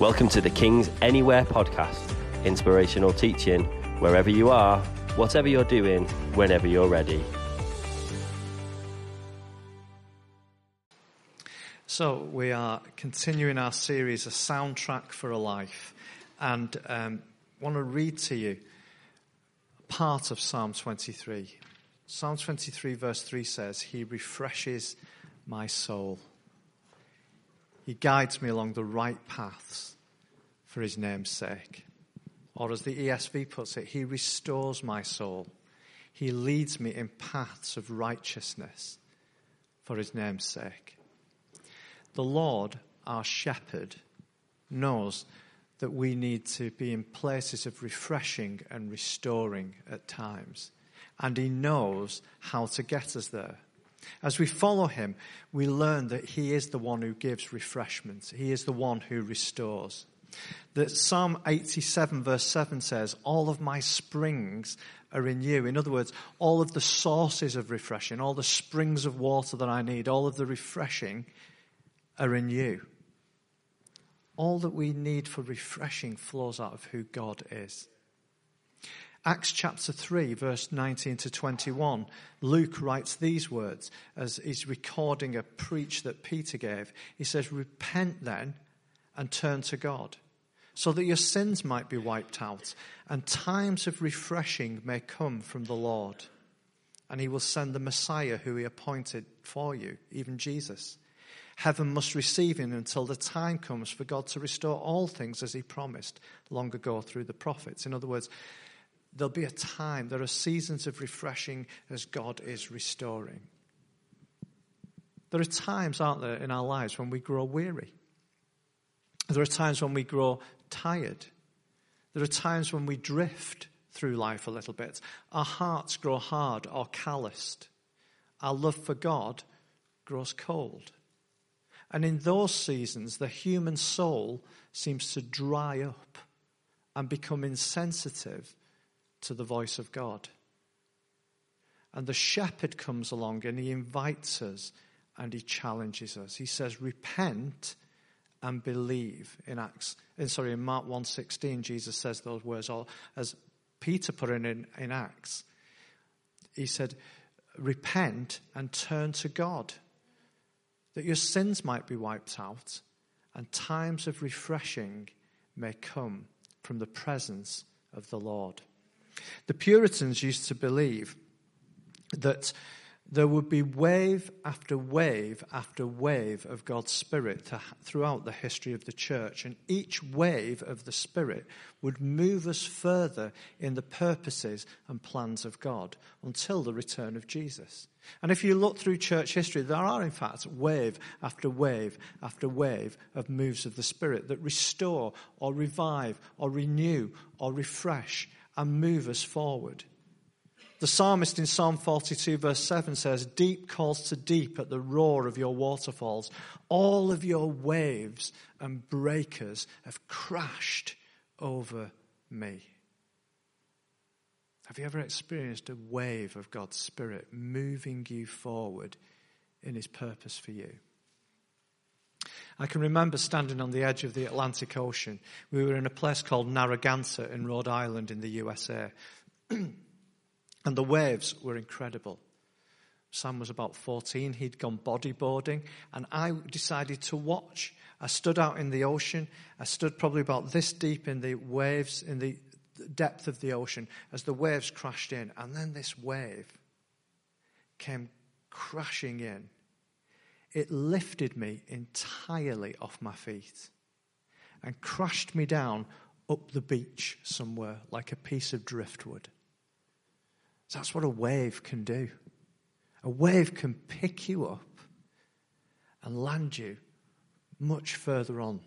Welcome to the King's Anywhere podcast, inspirational teaching wherever you are, whatever you're doing, whenever you're ready. So, we are continuing our series, A Soundtrack for a Life, and um, want to read to you part of Psalm 23. Psalm 23, verse 3 says, He refreshes my soul. He guides me along the right paths for his name's sake. Or as the ESV puts it, he restores my soul. He leads me in paths of righteousness for his name's sake. The Lord, our shepherd, knows that we need to be in places of refreshing and restoring at times. And he knows how to get us there. As we follow him, we learn that he is the one who gives refreshment. He is the one who restores. That Psalm 87 verse 7 says, all of my springs are in you. In other words, all of the sources of refreshing, all the springs of water that I need, all of the refreshing are in you. All that we need for refreshing flows out of who God is. Acts chapter 3, verse 19 to 21, Luke writes these words as he's recording a preach that Peter gave. He says, Repent then and turn to God, so that your sins might be wiped out, and times of refreshing may come from the Lord. And he will send the Messiah who he appointed for you, even Jesus. Heaven must receive him until the time comes for God to restore all things as he promised long ago through the prophets. In other words, there'll be a time, there are seasons of refreshing as God is restoring. There are times, aren't there, in our lives when we grow weary. There are times when we grow tired. There are times when we drift through life a little bit. Our hearts grow hard or calloused. Our love for God grows cold. And in those seasons, the human soul seems to dry up and become insensitive to the voice of God. And the shepherd comes along and he invites us and he challenges us. He says, Repent and believe in Acts. In, sorry, in Mark 1.16, Jesus says those words, or as Peter put in, in Acts. He said, Repent and turn to God, that your sins might be wiped out, and times of refreshing may come from the presence of the Lord. The Puritans used to believe that there would be wave after wave after wave of God's Spirit throughout the history of the church. And each wave of the Spirit would move us further in the purposes and plans of God until the return of Jesus. And if you look through church history, there are, in fact, wave after wave after wave of moves of the Spirit that restore or revive or renew or refresh and move us forward. The psalmist in Psalm 42, verse 7 says, Deep calls to deep at the roar of your waterfalls. All of your waves and breakers have crashed over me. Have you ever experienced a wave of God's Spirit moving you forward in His purpose for you? I can remember standing on the edge of the Atlantic Ocean. We were in a place called Narragansett in Rhode Island in the USA. And the waves were incredible. Sam was about 14. He'd gone bodyboarding, and I decided to watch. I stood out in the ocean. I stood probably about this deep in the waves, in the depth of the ocean, as the waves crashed in. And then this wave came crashing in. It lifted me entirely off my feet and crashed me down up the beach somewhere like a piece of driftwood. That's what a wave can do. A wave can pick you up and land you much further on.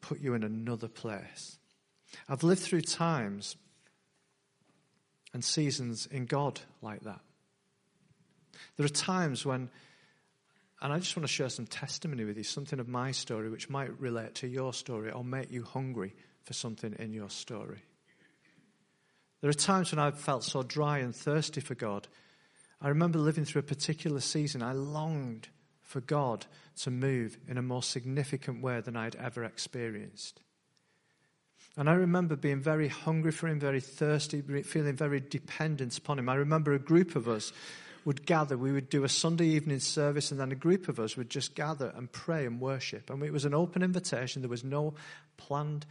Put you in another place. I've lived through times and seasons in God like that. There are times when, and I just want to share some testimony with you, something of my story which might relate to your story or make you hungry for something in your story. There are times when I've felt so dry and thirsty for God. I remember living through a particular season. I longed for God to move in a more significant way than I'd ever experienced. And I remember being very hungry for him, very thirsty, feeling very dependent upon him. I remember a group of us would gather. We would do a Sunday evening service, and then a group of us would just gather and pray and worship. And it was an open invitation, there was no planned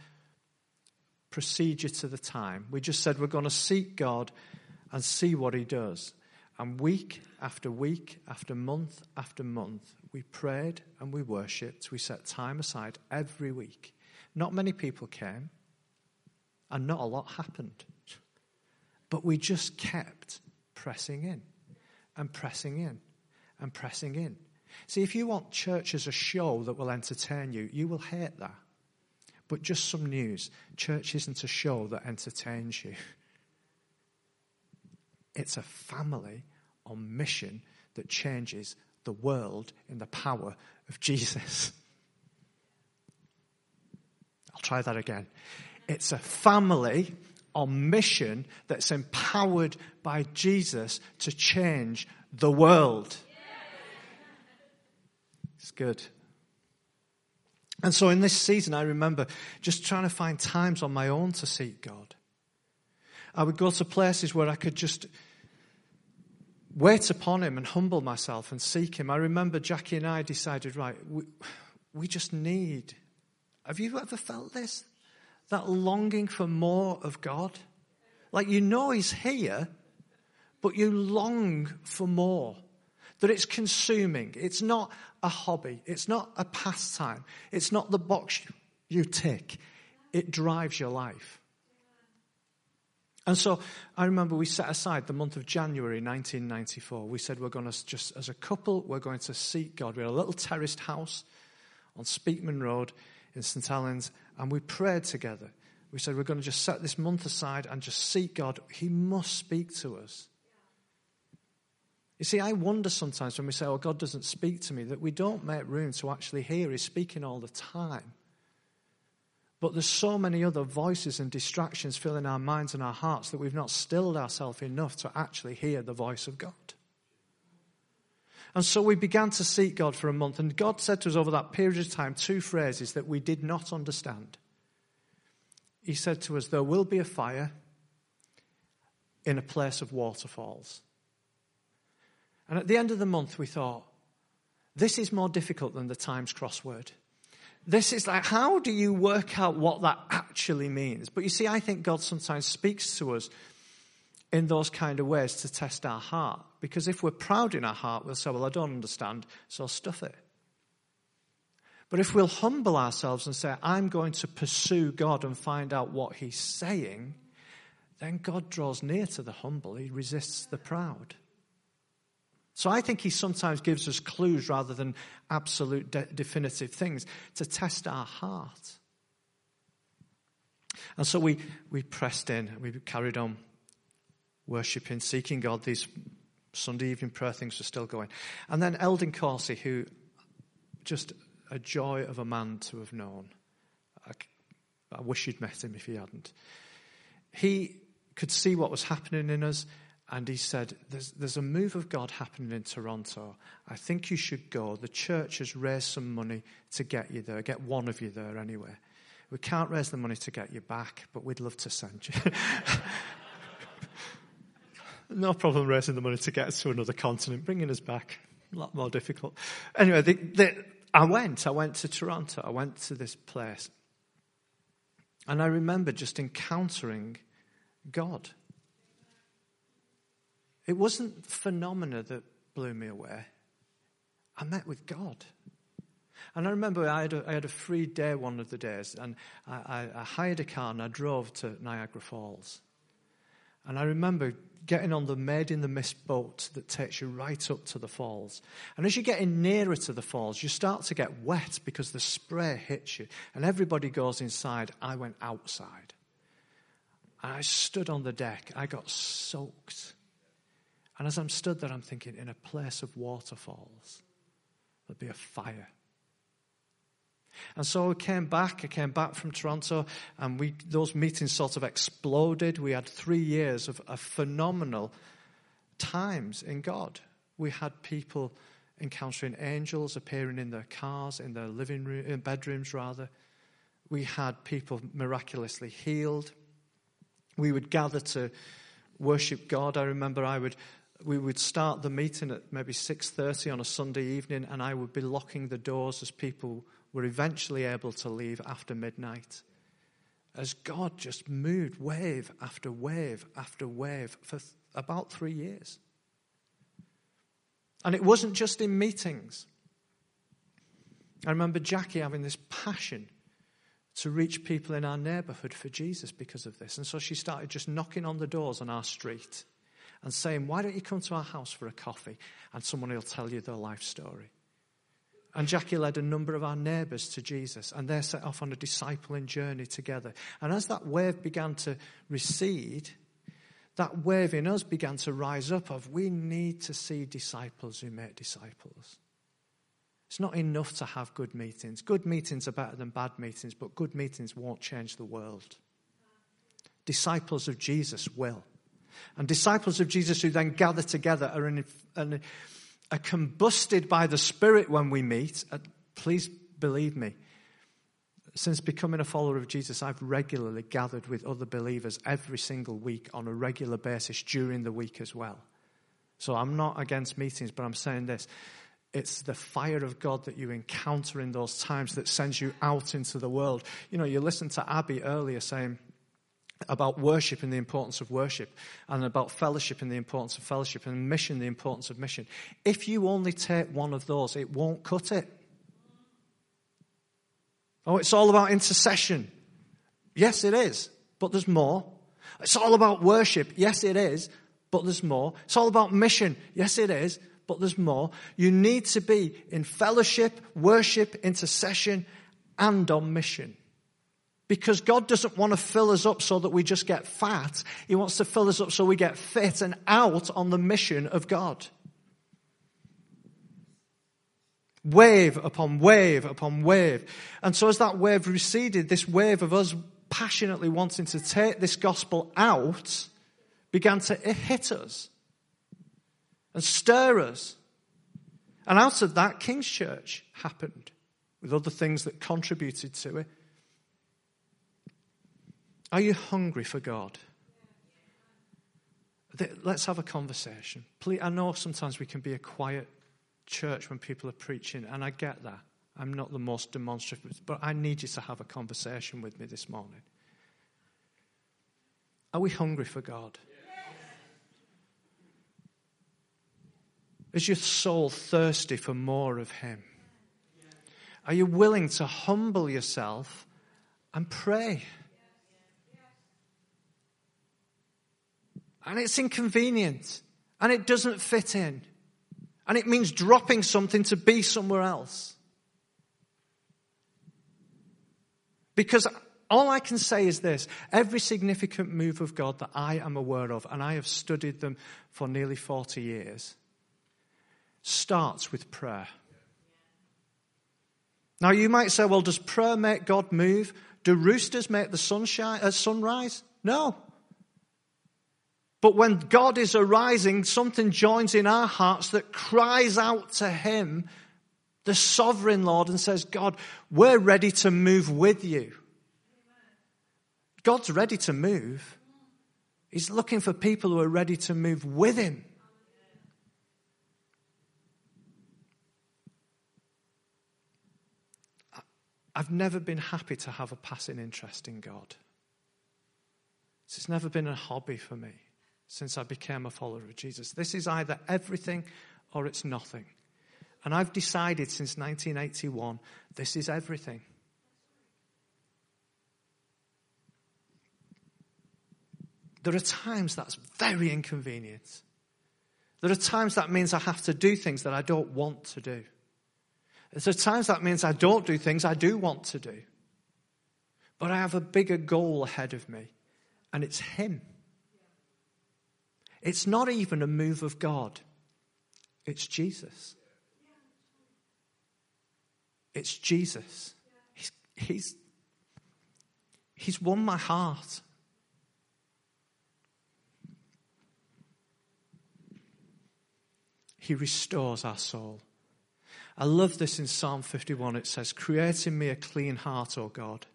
procedure to the time. We just said we're going to seek God and see what He does. And week after week, after month after month, we prayed and we worshipped. We set time aside every week. Not many people came, and not a lot happened. But we just kept pressing in and pressing in and pressing in. See, if you want church as a show that will entertain you, you will hate that. But just some news church isn't a show that entertains you, it's a family on mission that changes the world in the power of Jesus. I'll try that again. It's a family on mission that's empowered by Jesus to change the world. It's good. And so in this season, I remember just trying to find times on my own to seek God. I would go to places where I could just wait upon Him and humble myself and seek Him. I remember Jackie and I decided, right, we, we just need. Have you ever felt this? That longing for more of God? Like you know He's here, but you long for more. That it's consuming. It's not a hobby. It's not a pastime. It's not the box you tick. It drives your life. And so I remember we set aside the month of January 1994. We said we're going to just, as a couple, we're going to seek God. We had a little terraced house on Speakman Road in St. Helens, and we prayed together. We said we're going to just set this month aside and just seek God. He must speak to us. You see, I wonder sometimes when we say, oh, God doesn't speak to me, that we don't make room to actually hear. He's speaking all the time. But there's so many other voices and distractions filling our minds and our hearts that we've not stilled ourselves enough to actually hear the voice of God. And so we began to seek God for a month, and God said to us over that period of time two phrases that we did not understand. He said to us, There will be a fire in a place of waterfalls. And at the end of the month, we thought, this is more difficult than the Times crossword. This is like, how do you work out what that actually means? But you see, I think God sometimes speaks to us in those kind of ways to test our heart. Because if we're proud in our heart, we'll say, well, I don't understand, so stuff it. But if we'll humble ourselves and say, I'm going to pursue God and find out what He's saying, then God draws near to the humble. He resists the proud. So I think he sometimes gives us clues rather than absolute de- definitive things to test our heart. And so we, we pressed in, we carried on worshipping, seeking God. These Sunday evening prayer things were still going. And then Eldon Corsi, who just a joy of a man to have known. I, I wish you'd met him if he hadn't. He could see what was happening in us and he said, there's, there's a move of God happening in Toronto. I think you should go. The church has raised some money to get you there, get one of you there anyway. We can't raise the money to get you back, but we'd love to send you. no problem raising the money to get us to another continent. Bringing us back, a lot more difficult. Anyway, the, the, I went. I went to Toronto. I went to this place. And I remember just encountering God. It wasn't phenomena that blew me away. I met with God. And I remember I had a, I had a free day one of the days, and I, I, I hired a car and I drove to Niagara Falls. And I remember getting on the Maid of the Mist boat that takes you right up to the falls. And as you're getting nearer to the falls, you start to get wet because the spray hits you. And everybody goes inside. I went outside. And I stood on the deck. I got soaked. And as I'm stood there, I'm thinking, in a place of waterfalls, there'd be a fire. And so I came back. I came back from Toronto, and we those meetings sort of exploded. We had three years of, of phenomenal times in God. We had people encountering angels appearing in their cars, in their living room, in uh, bedrooms rather. We had people miraculously healed. We would gather to worship God. I remember I would we would start the meeting at maybe 6:30 on a Sunday evening and I would be locking the doors as people were eventually able to leave after midnight. As God just moved wave after wave after wave for th- about 3 years. And it wasn't just in meetings. I remember Jackie having this passion to reach people in our neighborhood for Jesus because of this. And so she started just knocking on the doors on our street and saying, Why don't you come to our house for a coffee? And someone will tell you their life story. And Jackie led a number of our neighbours to Jesus, and they set off on a discipling journey together. And as that wave began to recede, that wave in us began to rise up of we need to see disciples who make disciples. It's not enough to have good meetings. Good meetings are better than bad meetings, but good meetings won't change the world. Disciples of Jesus will. And disciples of Jesus who then gather together are, in, are combusted by the Spirit when we meet. Uh, please believe me. Since becoming a follower of Jesus, I've regularly gathered with other believers every single week on a regular basis during the week as well. So I'm not against meetings, but I'm saying this. It's the fire of God that you encounter in those times that sends you out into the world. You know, you listened to Abby earlier saying, about worship and the importance of worship, and about fellowship and the importance of fellowship, and mission, the importance of mission. If you only take one of those, it won't cut it. Oh, it's all about intercession. Yes, it is, but there's more. It's all about worship. Yes, it is, but there's more. It's all about mission. Yes, it is, but there's more. You need to be in fellowship, worship, intercession, and on mission. Because God doesn't want to fill us up so that we just get fat. He wants to fill us up so we get fit and out on the mission of God. Wave upon wave upon wave. And so as that wave receded, this wave of us passionately wanting to take this gospel out began to hit us and stir us. And out of that, King's Church happened with other things that contributed to it. Are you hungry for God? Let's have a conversation. Please, I know sometimes we can be a quiet church when people are preaching, and I get that. I'm not the most demonstrative, but I need you to have a conversation with me this morning. Are we hungry for God? Is your soul thirsty for more of Him? Are you willing to humble yourself and pray? And it's inconvenient and it doesn't fit in. And it means dropping something to be somewhere else. Because all I can say is this every significant move of God that I am aware of, and I have studied them for nearly 40 years, starts with prayer. Now, you might say, well, does prayer make God move? Do roosters make the sunshine, uh, sunrise? No. But when God is arising, something joins in our hearts that cries out to Him, the sovereign Lord, and says, God, we're ready to move with you. God's ready to move. He's looking for people who are ready to move with Him. I've never been happy to have a passing interest in God. It's never been a hobby for me since I became a follower of Jesus. This is either everything or it's nothing. And I've decided since 1981 this is everything. There are times that's very inconvenient. There are times that means I have to do things that I don't want to do. There are times that means I don't do things I do want to do. But I have a bigger goal ahead of me, and it's Him. It's not even a move of God, it's Jesus. It's Jesus. He's, he's, he's won my heart. He restores our soul. I love this in Psalm 51. It says, Create in me a clean heart, O God.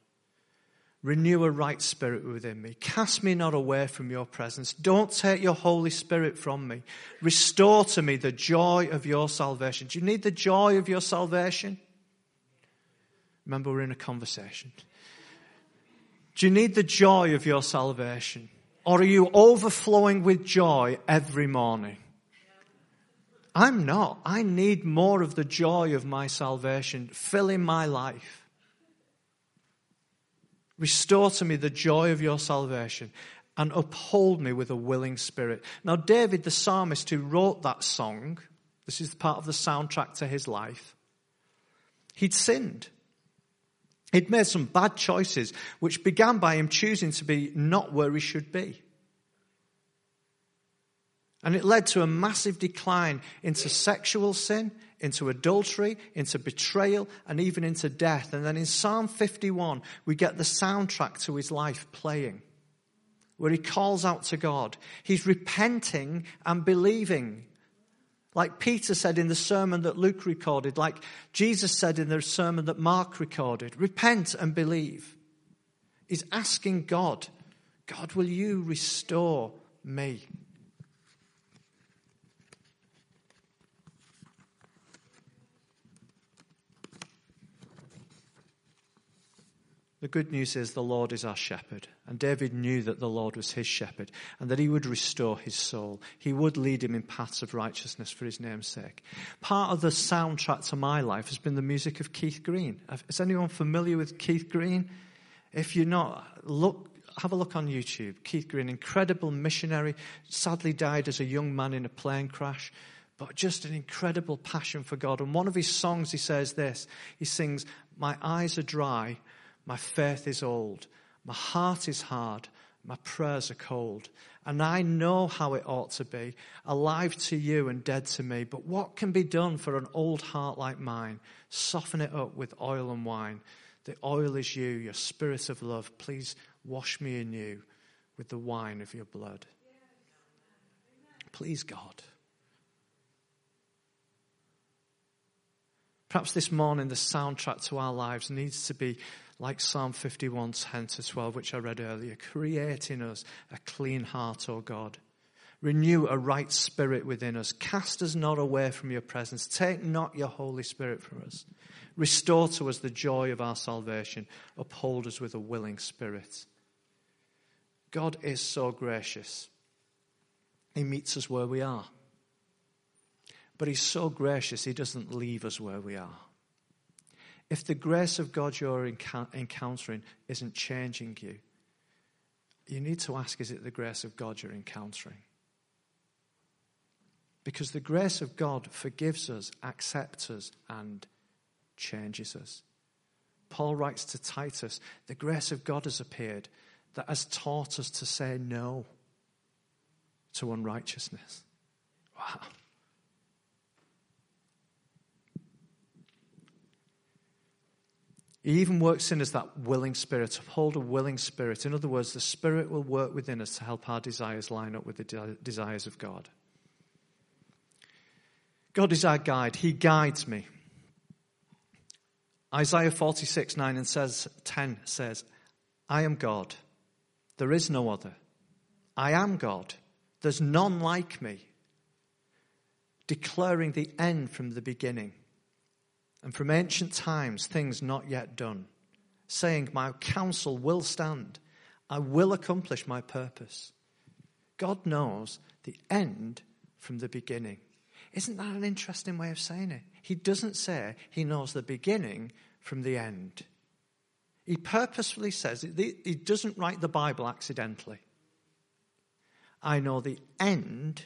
Renew a right spirit within me. Cast me not away from your presence. Don't take your Holy Spirit from me. Restore to me the joy of your salvation. Do you need the joy of your salvation? Remember, we're in a conversation. Do you need the joy of your salvation? Or are you overflowing with joy every morning? I'm not. I need more of the joy of my salvation filling my life. Restore to me the joy of your salvation and uphold me with a willing spirit. Now, David, the psalmist who wrote that song, this is part of the soundtrack to his life, he'd sinned. He'd made some bad choices, which began by him choosing to be not where he should be. And it led to a massive decline into sexual sin, into adultery, into betrayal, and even into death. And then in Psalm 51, we get the soundtrack to his life playing, where he calls out to God. He's repenting and believing. Like Peter said in the sermon that Luke recorded, like Jesus said in the sermon that Mark recorded repent and believe. He's asking God, God, will you restore me? The good news is the Lord is our shepherd. And David knew that the Lord was his shepherd and that he would restore his soul. He would lead him in paths of righteousness for his name's sake. Part of the soundtrack to my life has been the music of Keith Green. Is anyone familiar with Keith Green? If you're not, look, have a look on YouTube. Keith Green, incredible missionary, sadly died as a young man in a plane crash but just an incredible passion for God. And one of his songs, he says this he sings, My eyes are dry my faith is old. My heart is hard. My prayers are cold. And I know how it ought to be, alive to you and dead to me. But what can be done for an old heart like mine? Soften it up with oil and wine. The oil is you, your spirit of love. Please wash me anew with the wine of your blood. Please, God. Perhaps this morning the soundtrack to our lives needs to be like Psalm 51, 10 to 12, which I read earlier. Create in us a clean heart, O God. Renew a right spirit within us. Cast us not away from your presence. Take not your Holy Spirit from us. Restore to us the joy of our salvation. Uphold us with a willing spirit. God is so gracious. He meets us where we are. But He's so gracious, He doesn't leave us where we are. If the grace of God you're encountering isn't changing you, you need to ask is it the grace of God you're encountering? Because the grace of God forgives us, accepts us, and changes us. Paul writes to Titus the grace of God has appeared that has taught us to say no to unrighteousness. Wow. He even works in us that willing spirit, uphold a willing spirit. In other words, the Spirit will work within us to help our desires line up with the de- desires of God. God is our guide. He guides me. Isaiah 46, 9 and says, 10 says, I am God. There is no other. I am God. There's none like me. Declaring the end from the beginning and from ancient times things not yet done, saying, My counsel will stand, I will accomplish my purpose. God knows the end from the beginning. Isn't that an interesting way of saying it? He doesn't say he knows the beginning from the end. He purposefully says, he doesn't write the Bible accidentally. I know the end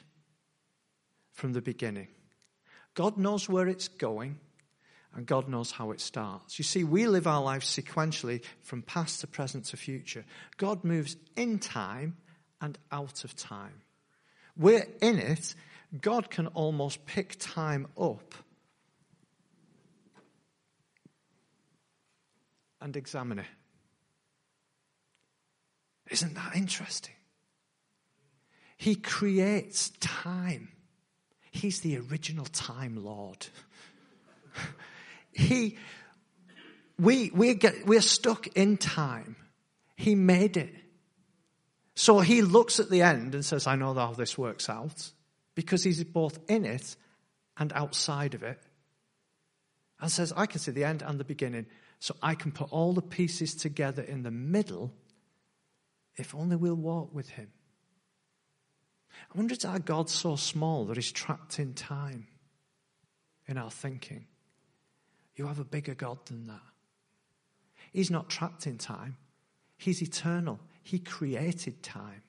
from the beginning. God knows where it's going and God knows how it starts. You see, we live our lives sequentially from past to present to future. God moves in time and out of time. We're in it. God can almost pick time up and examine it. Isn't that interesting? He creates time. He's the original time Lord. he, we, we get, we're stuck in time. He made it. So he looks at the end and says, I know how this works out because he's both in it and outside of it. And says, I can see the end and the beginning, so I can put all the pieces together in the middle if only we'll walk with him. I wonder is our God so small that he's trapped in time in our thinking? You have a bigger God than that. He's not trapped in time, he's eternal. He created time.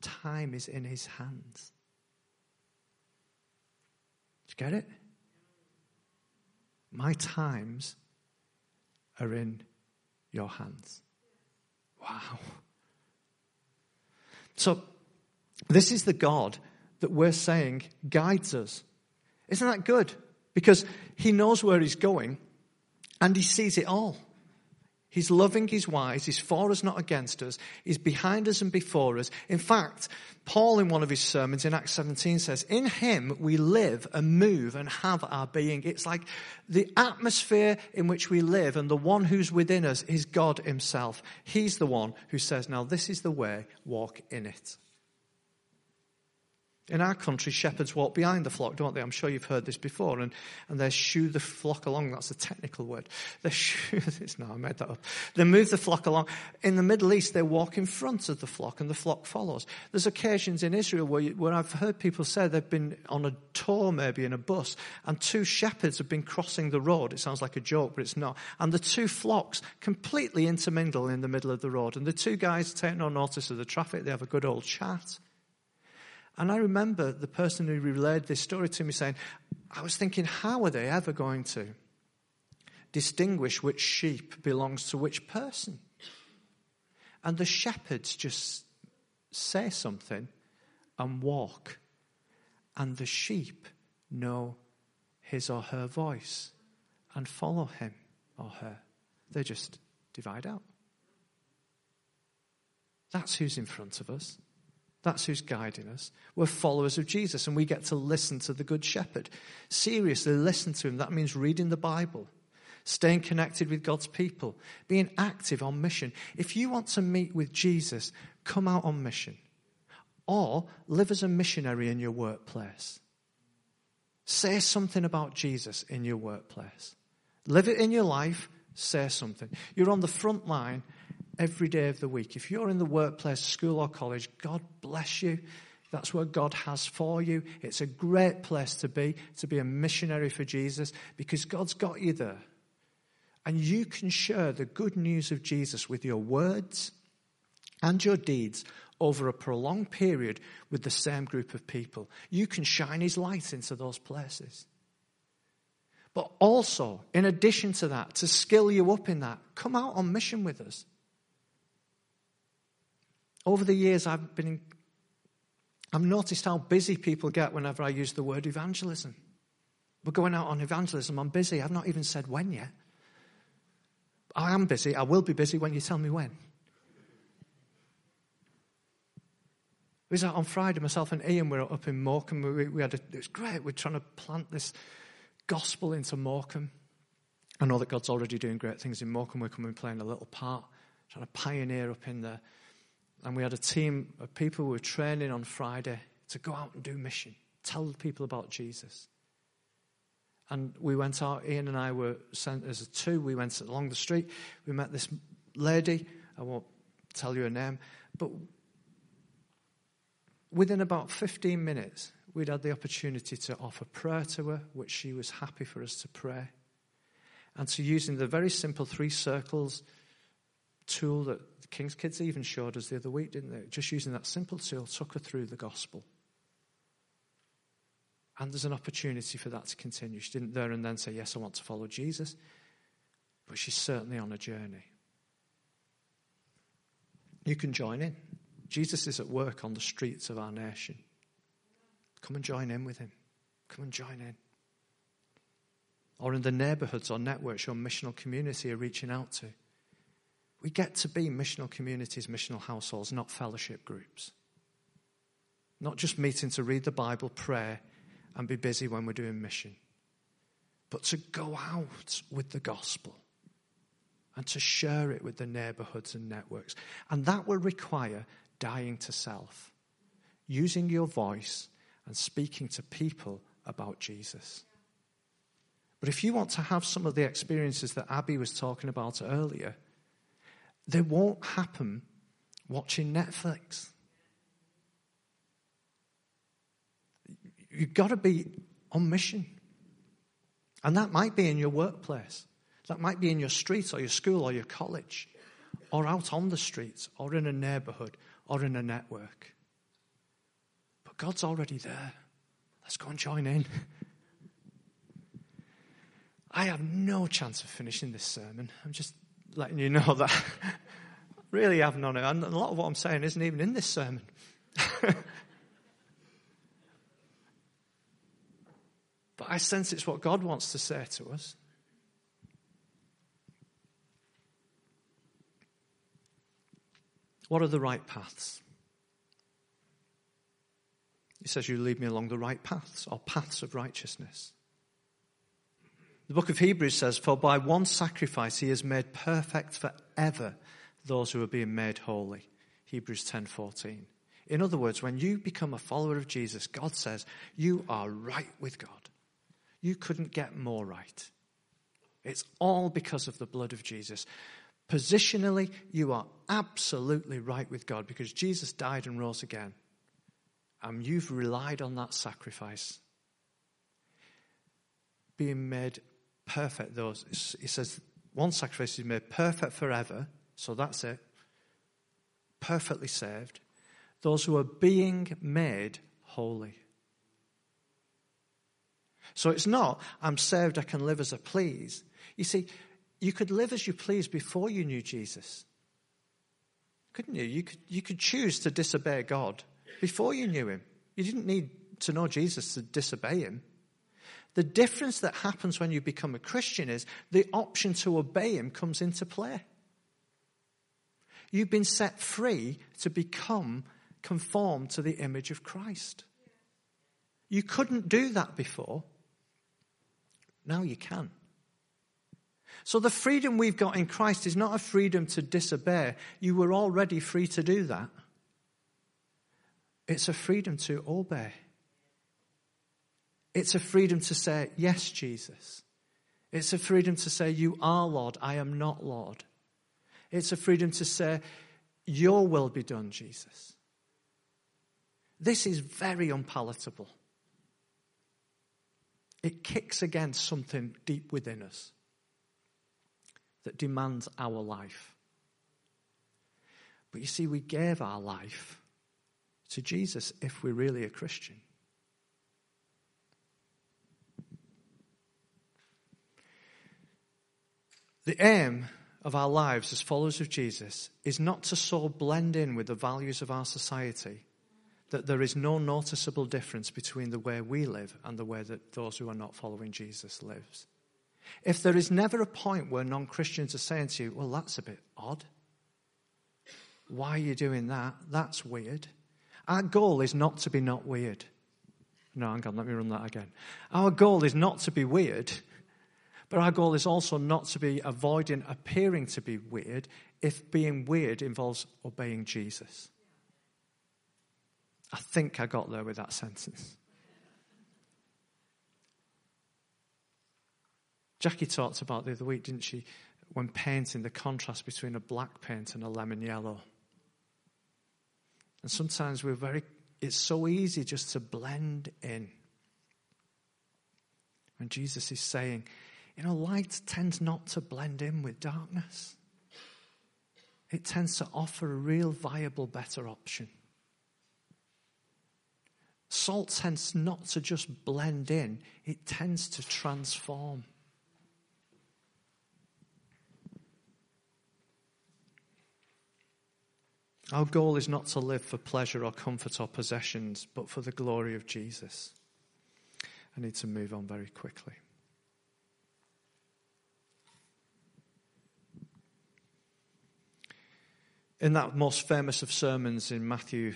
Time is in his hands. Do you get it? My times are in your hands. Wow. So, this is the God that we're saying guides us. Isn't that good? Because he knows where he's going and he sees it all. He's loving, he's wise, he's for us, not against us. He's behind us and before us. In fact, Paul, in one of his sermons in Acts 17, says, In him we live and move and have our being. It's like the atmosphere in which we live and the one who's within us is God himself. He's the one who says, Now this is the way, walk in it. In our country, shepherds walk behind the flock, don't they? I'm sure you've heard this before. And, and they shoo the flock along. That's a technical word. They shoo, no, I made that up. They move the flock along. In the Middle East, they walk in front of the flock and the flock follows. There's occasions in Israel where, you, where I've heard people say they've been on a tour, maybe in a bus, and two shepherds have been crossing the road. It sounds like a joke, but it's not. And the two flocks completely intermingle in the middle of the road. And the two guys take no notice of the traffic. They have a good old chat. And I remember the person who relayed this story to me saying, I was thinking, how are they ever going to distinguish which sheep belongs to which person? And the shepherds just say something and walk, and the sheep know his or her voice and follow him or her. They just divide out. That's who's in front of us. That's who's guiding us. We're followers of Jesus and we get to listen to the Good Shepherd. Seriously, listen to him. That means reading the Bible, staying connected with God's people, being active on mission. If you want to meet with Jesus, come out on mission or live as a missionary in your workplace. Say something about Jesus in your workplace. Live it in your life, say something. You're on the front line every day of the week. If you're in the workplace, school, or college, God bless you. That's what God has for you. It's a great place to be, to be a missionary for Jesus, because God's got you there. And you can share the good news of Jesus with your words and your deeds over a prolonged period with the same group of people. You can shine his light into those places. But also, in addition to that, to skill you up in that, come out on mission with us. Over the years, I've been, I've noticed how busy people get whenever I use the word evangelism. We're going out on evangelism. I'm busy. I've not even said when yet. I am busy. I will be busy when you tell me when. It was out on Friday, myself and Ian were up in Morecambe. We, we had a, it was great. We're trying to plant this gospel into Morecambe. I know that God's already doing great things in Morecambe. We're coming playing a little part, trying to pioneer up in there. And we had a team of people who were training on Friday to go out and do mission, tell people about Jesus. And we went out, Ian and I were sent as a two. We went along the street. We met this lady. I won't tell you her name. But within about 15 minutes, we'd had the opportunity to offer prayer to her, which she was happy for us to pray. And so, using the very simple three circles tool that the King's Kids even showed us the other week, didn't they? Just using that simple tool took her through the gospel. And there's an opportunity for that to continue. She didn't there and then say, Yes, I want to follow Jesus. But she's certainly on a journey. You can join in. Jesus is at work on the streets of our nation. Come and join in with him. Come and join in. Or in the neighborhoods or networks your missional community are reaching out to. We get to be missional communities, missional households, not fellowship groups. Not just meeting to read the Bible, pray, and be busy when we're doing mission. but to go out with the gospel and to share it with the neighborhoods and networks. And that will require dying to self, using your voice and speaking to people about Jesus. But if you want to have some of the experiences that Abby was talking about earlier, they won't happen watching Netflix. You've got to be on mission. And that might be in your workplace. That might be in your street or your school or your college or out on the streets or in a neighborhood or in a network. But God's already there. Let's go and join in. I have no chance of finishing this sermon. I'm just letting you know that. really have none of it. And a lot of what I'm saying isn't even in this sermon. But I sense it's what God wants to say to us. What are the right paths? He says, You lead me along the right paths, or paths of righteousness. The book of Hebrews says, For by one sacrifice he has made perfect forever those who are being made holy. Hebrews 10:14. In other words, when you become a follower of Jesus, God says, you are right with God. You couldn't get more right. It's all because of the blood of Jesus. Positionally, you are absolutely right with God because Jesus died and rose again. And you've relied on that sacrifice. Being made perfect, though, he says one sacrifice is made perfect forever, so that's it. Perfectly saved. Those who are being made holy. So it's not, I'm saved, I can live as I please. You see, you could live as you please before you knew Jesus. Couldn't you? You could, you could choose to disobey God before you knew him. You didn't need to know Jesus to disobey him. The difference that happens when you become a Christian is the option to obey him comes into play. You've been set free to become conformed to the image of Christ. You couldn't do that before. Now you can. So the freedom we've got in Christ is not a freedom to disobey. You were already free to do that. It's a freedom to obey. It's a freedom to say, Yes, Jesus. It's a freedom to say, You are Lord, I am not Lord. It's a freedom to say, Your will be done, Jesus. This is very unpalatable it kicks against something deep within us that demands our life. But you see, we gave our life to Jesus if we're really a Christian. The aim of our lives as followers of Jesus is not to so blend in with the values of our society that there is no noticeable difference between the way we live and the way that those who are not following Jesus lives. If there is never a point where non Christians are saying to you, well, that's a bit odd. Why are you doing that? That's weird. Our goal is not to be not weird. No, hang on, let me run that again. Our goal is not to be weird, but our goal is also not to be avoiding appearing to be weird if being weird involves obeying Jesus. I think I got there with that sentence. Jackie talked about the other week, didn't she, when painting the contrast between a black paint and a lemon yellow. And sometimes we're very, it's so easy just to blend in. And Jesus is saying, you know, light tends not to blend in with darkness, it tends to offer a real, viable, better option. Salt tends not to just blend in, it tends to transform. Our goal is not to live for pleasure or comfort or possessions, but for the glory of Jesus. I need to move on very quickly. In that most famous of sermons in Matthew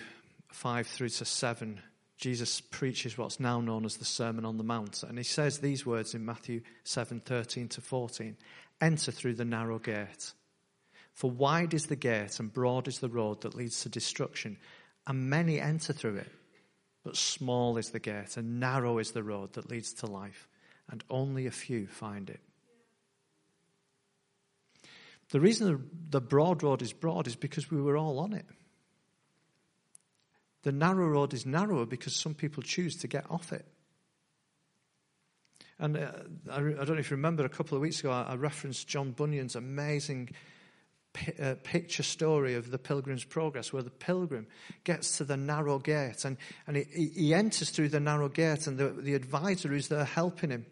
5 through to 7, Jesus preaches what's now known as the Sermon on the Mount. And he says these words in Matthew 7 13 to 14 Enter through the narrow gate. For wide is the gate and broad is the road that leads to destruction, and many enter through it. But small is the gate and narrow is the road that leads to life, and only a few find it. The reason the broad road is broad is because we were all on it. The narrow road is narrower because some people choose to get off it. And uh, I, I, don't know if you remember, a couple of weeks ago, I, I referenced John Bunyan's amazing uh, picture story of the Pilgrim's Progress, where the pilgrim gets to the narrow gate and, and he, he enters through the narrow gate, and the, the advisor who's there helping him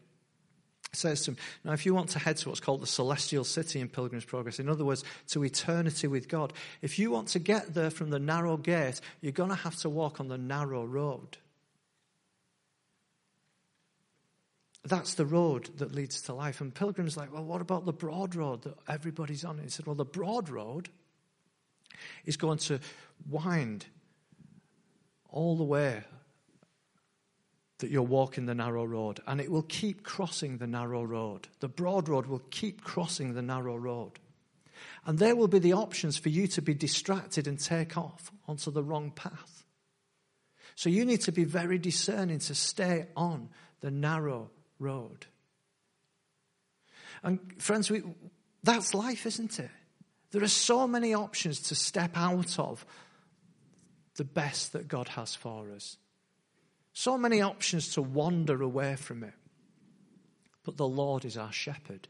says to him, Now, if you want to head to what's called the celestial city in Pilgrim's Progress, in other words, to eternity with God, if you want to get there from the narrow gate, you're going to have to walk on the narrow road. That's the road that leads to life. And Pilgrim's like, well, what about the broad road that everybody's on? He said, well, the broad road is going to wind all the way that you're walking the narrow road, and it will keep crossing the narrow road. The broad road will keep crossing the narrow road. And there will be the options for you to be distracted and take off onto the wrong path. So you need to be very discerning to stay on the narrow road. And friends, we, that's life, isn't it? There are so many options to step out of the best that God has for us. So many options to wander away from it. But the Lord is our shepherd.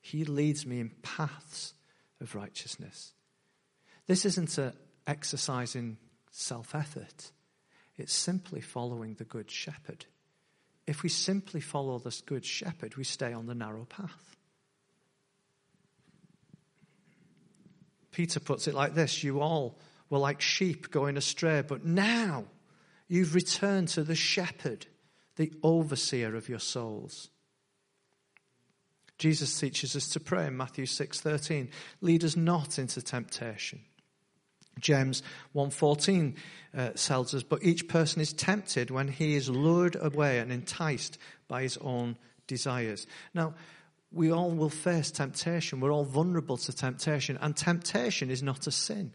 He leads me in paths of righteousness. This isn't an exercise in self effort, it's simply following the Good Shepherd if we simply follow this good shepherd, we stay on the narrow path. Peter puts it like this You all were like sheep going astray, but now you've returned to the shepherd, the overseer of your souls. Jesus teaches us to pray in Matthew 6:13, lead us not into temptation. James 1:14 uh, tells us, but each person is tempted when he is lured away and enticed by his own desires. Now, we all will face temptation. We're all vulnerable to temptation, and temptation is not a sin.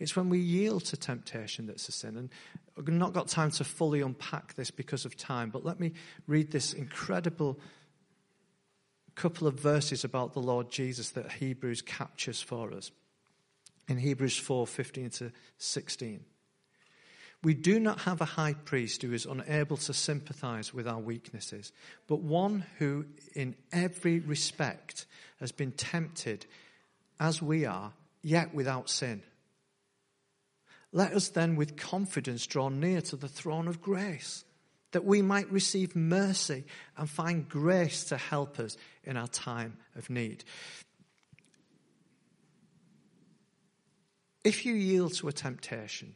It's when we yield to temptation that's a sin. And I've not got time to fully unpack this because of time, but let me read this incredible couple of verses about the Lord Jesus that Hebrews captures for us in Hebrews 4 15 to 16. We do not have a high priest who is unable to sympathize with our weaknesses, but one who, in every respect, has been tempted as we are, yet without sin. Let us then with confidence draw near to the throne of grace, that we might receive mercy and find grace to help us in our time of need. If you yield to a temptation,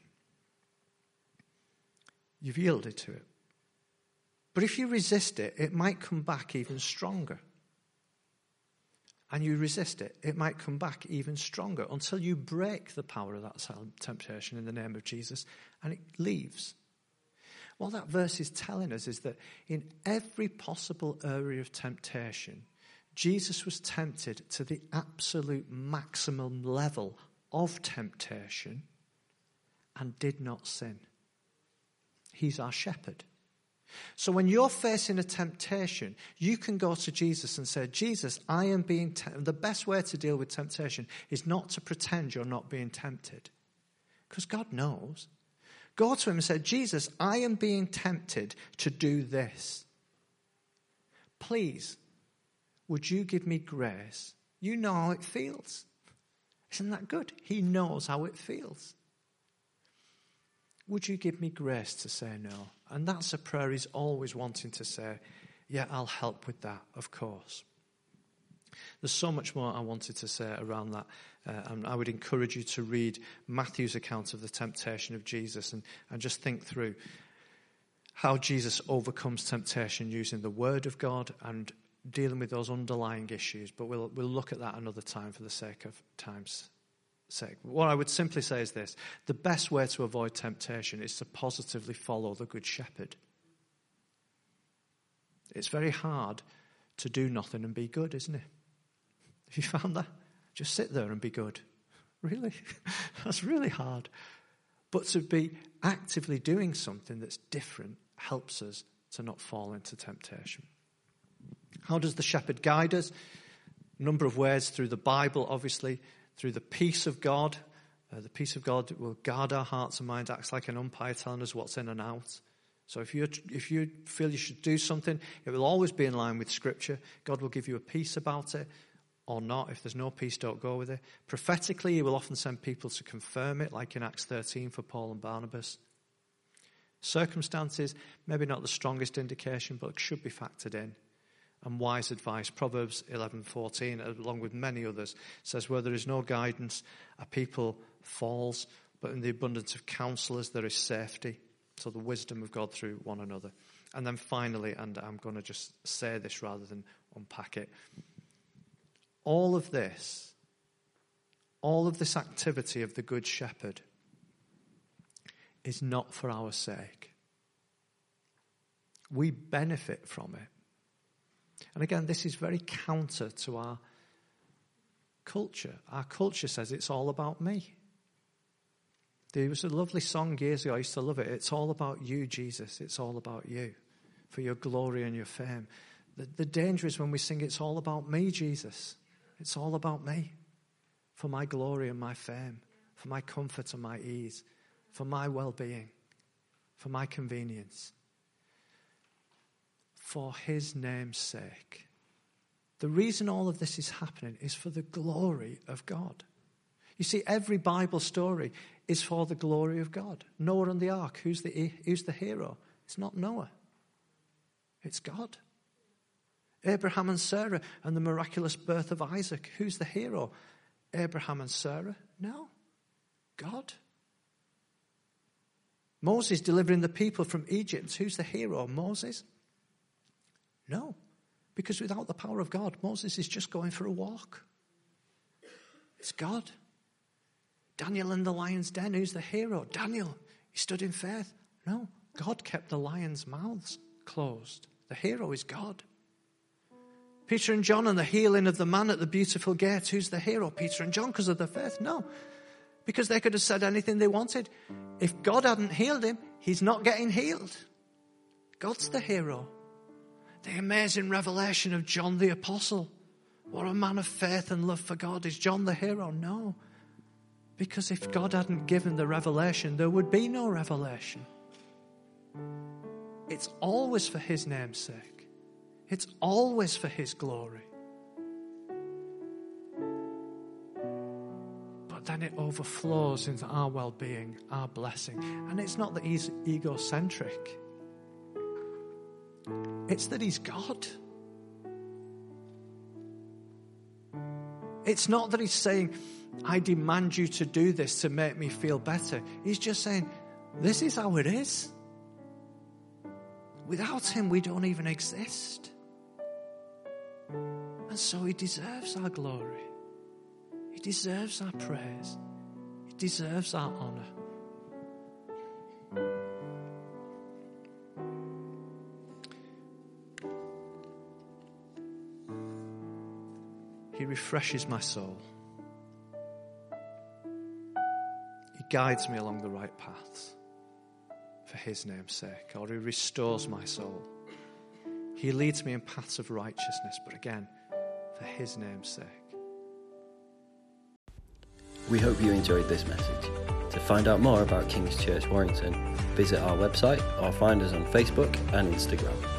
you've yielded to it. But if you resist it, it might come back even stronger. And you resist it, it might come back even stronger until you break the power of that temptation in the name of Jesus and it leaves. What that verse is telling us is that in every possible area of temptation, Jesus was tempted to the absolute maximum level of temptation and did not sin. He's our shepherd. So when you're facing a temptation, you can go to Jesus and say, Jesus, I am being. The best way to deal with temptation is not to pretend you're not being tempted. Because God knows. Go to him and say, Jesus, I am being tempted to do this. Please, would you give me grace? You know how it feels. Isn't that good? He knows how it feels. Would you give me grace to say no? And that's a prayer he's always wanting to say, Yeah, I'll help with that, of course. There's so much more I wanted to say around that. Uh, and I would encourage you to read Matthew's account of the temptation of Jesus and, and just think through how Jesus overcomes temptation using the Word of God and dealing with those underlying issues. But we'll, we'll look at that another time for the sake of time's sake. What I would simply say is this the best way to avoid temptation is to positively follow the Good Shepherd. It's very hard to do nothing and be good, isn't it? Have you found that? Just sit there and be good. Really? That's really hard. But to be actively doing something that's different helps us to not fall into temptation. How does the shepherd guide us? A number of ways through the Bible, obviously, through the peace of God. Uh, the peace of God will guard our hearts and minds, acts like an umpire telling us what's in and out. So if you if you feel you should do something, it will always be in line with Scripture. God will give you a peace about it or not. If there's no peace, don't go with it. Prophetically, He will often send people to confirm it, like in Acts 13 for Paul and Barnabas. Circumstances, maybe not the strongest indication, but should be factored in. And wise advice, Proverbs 11:14, along with many others, says, "Where there is no guidance, a people falls, but in the abundance of counselors there is safety." So the wisdom of God through one another. And then finally, and I'm going to just say this rather than unpack it, all of this, all of this activity of the Good Shepherd is not for our sake. We benefit from it. And again, this is very counter to our culture. Our culture says it's all about me. There was a lovely song years ago, I used to love it. It's all about you, Jesus. It's all about you for your glory and your fame. The, the danger is when we sing, It's all about me, Jesus. It's all about me for my glory and my fame, for my comfort and my ease, for my well being, for my convenience. For his name's sake. The reason all of this is happening is for the glory of God. You see, every Bible story is for the glory of God. Noah and the ark, who's the, who's the hero? It's not Noah, it's God. Abraham and Sarah and the miraculous birth of Isaac, who's the hero? Abraham and Sarah? No, God. Moses delivering the people from Egypt, who's the hero? Moses? No, because without the power of God, Moses is just going for a walk. It's God. Daniel in the lion's den, who's the hero? Daniel. He stood in faith. No, God kept the lions' mouths closed. The hero is God. Peter and John and the healing of the man at the beautiful gate. Who's the hero? Peter and John because of their faith? No. Because they could have said anything they wanted. If God hadn't healed him, he's not getting healed. God's the hero. The amazing revelation of John the Apostle. What a man of faith and love for God. Is John the hero? No. Because if God hadn't given the revelation, there would be no revelation. It's always for His name's sake, it's always for His glory. But then it overflows into our well being, our blessing. And it's not that He's egocentric, it's that He's God. It's not that He's saying, I demand you to do this to make me feel better. He's just saying, This is how it is. Without Him, we don't even exist. And so He deserves our glory, He deserves our praise, He deserves our honor. Refreshes my soul. He guides me along the right paths for his name's sake, or he restores my soul. He leads me in paths of righteousness, but again, for his name's sake. We hope you enjoyed this message. To find out more about King's Church Warrington, visit our website or find us on Facebook and Instagram.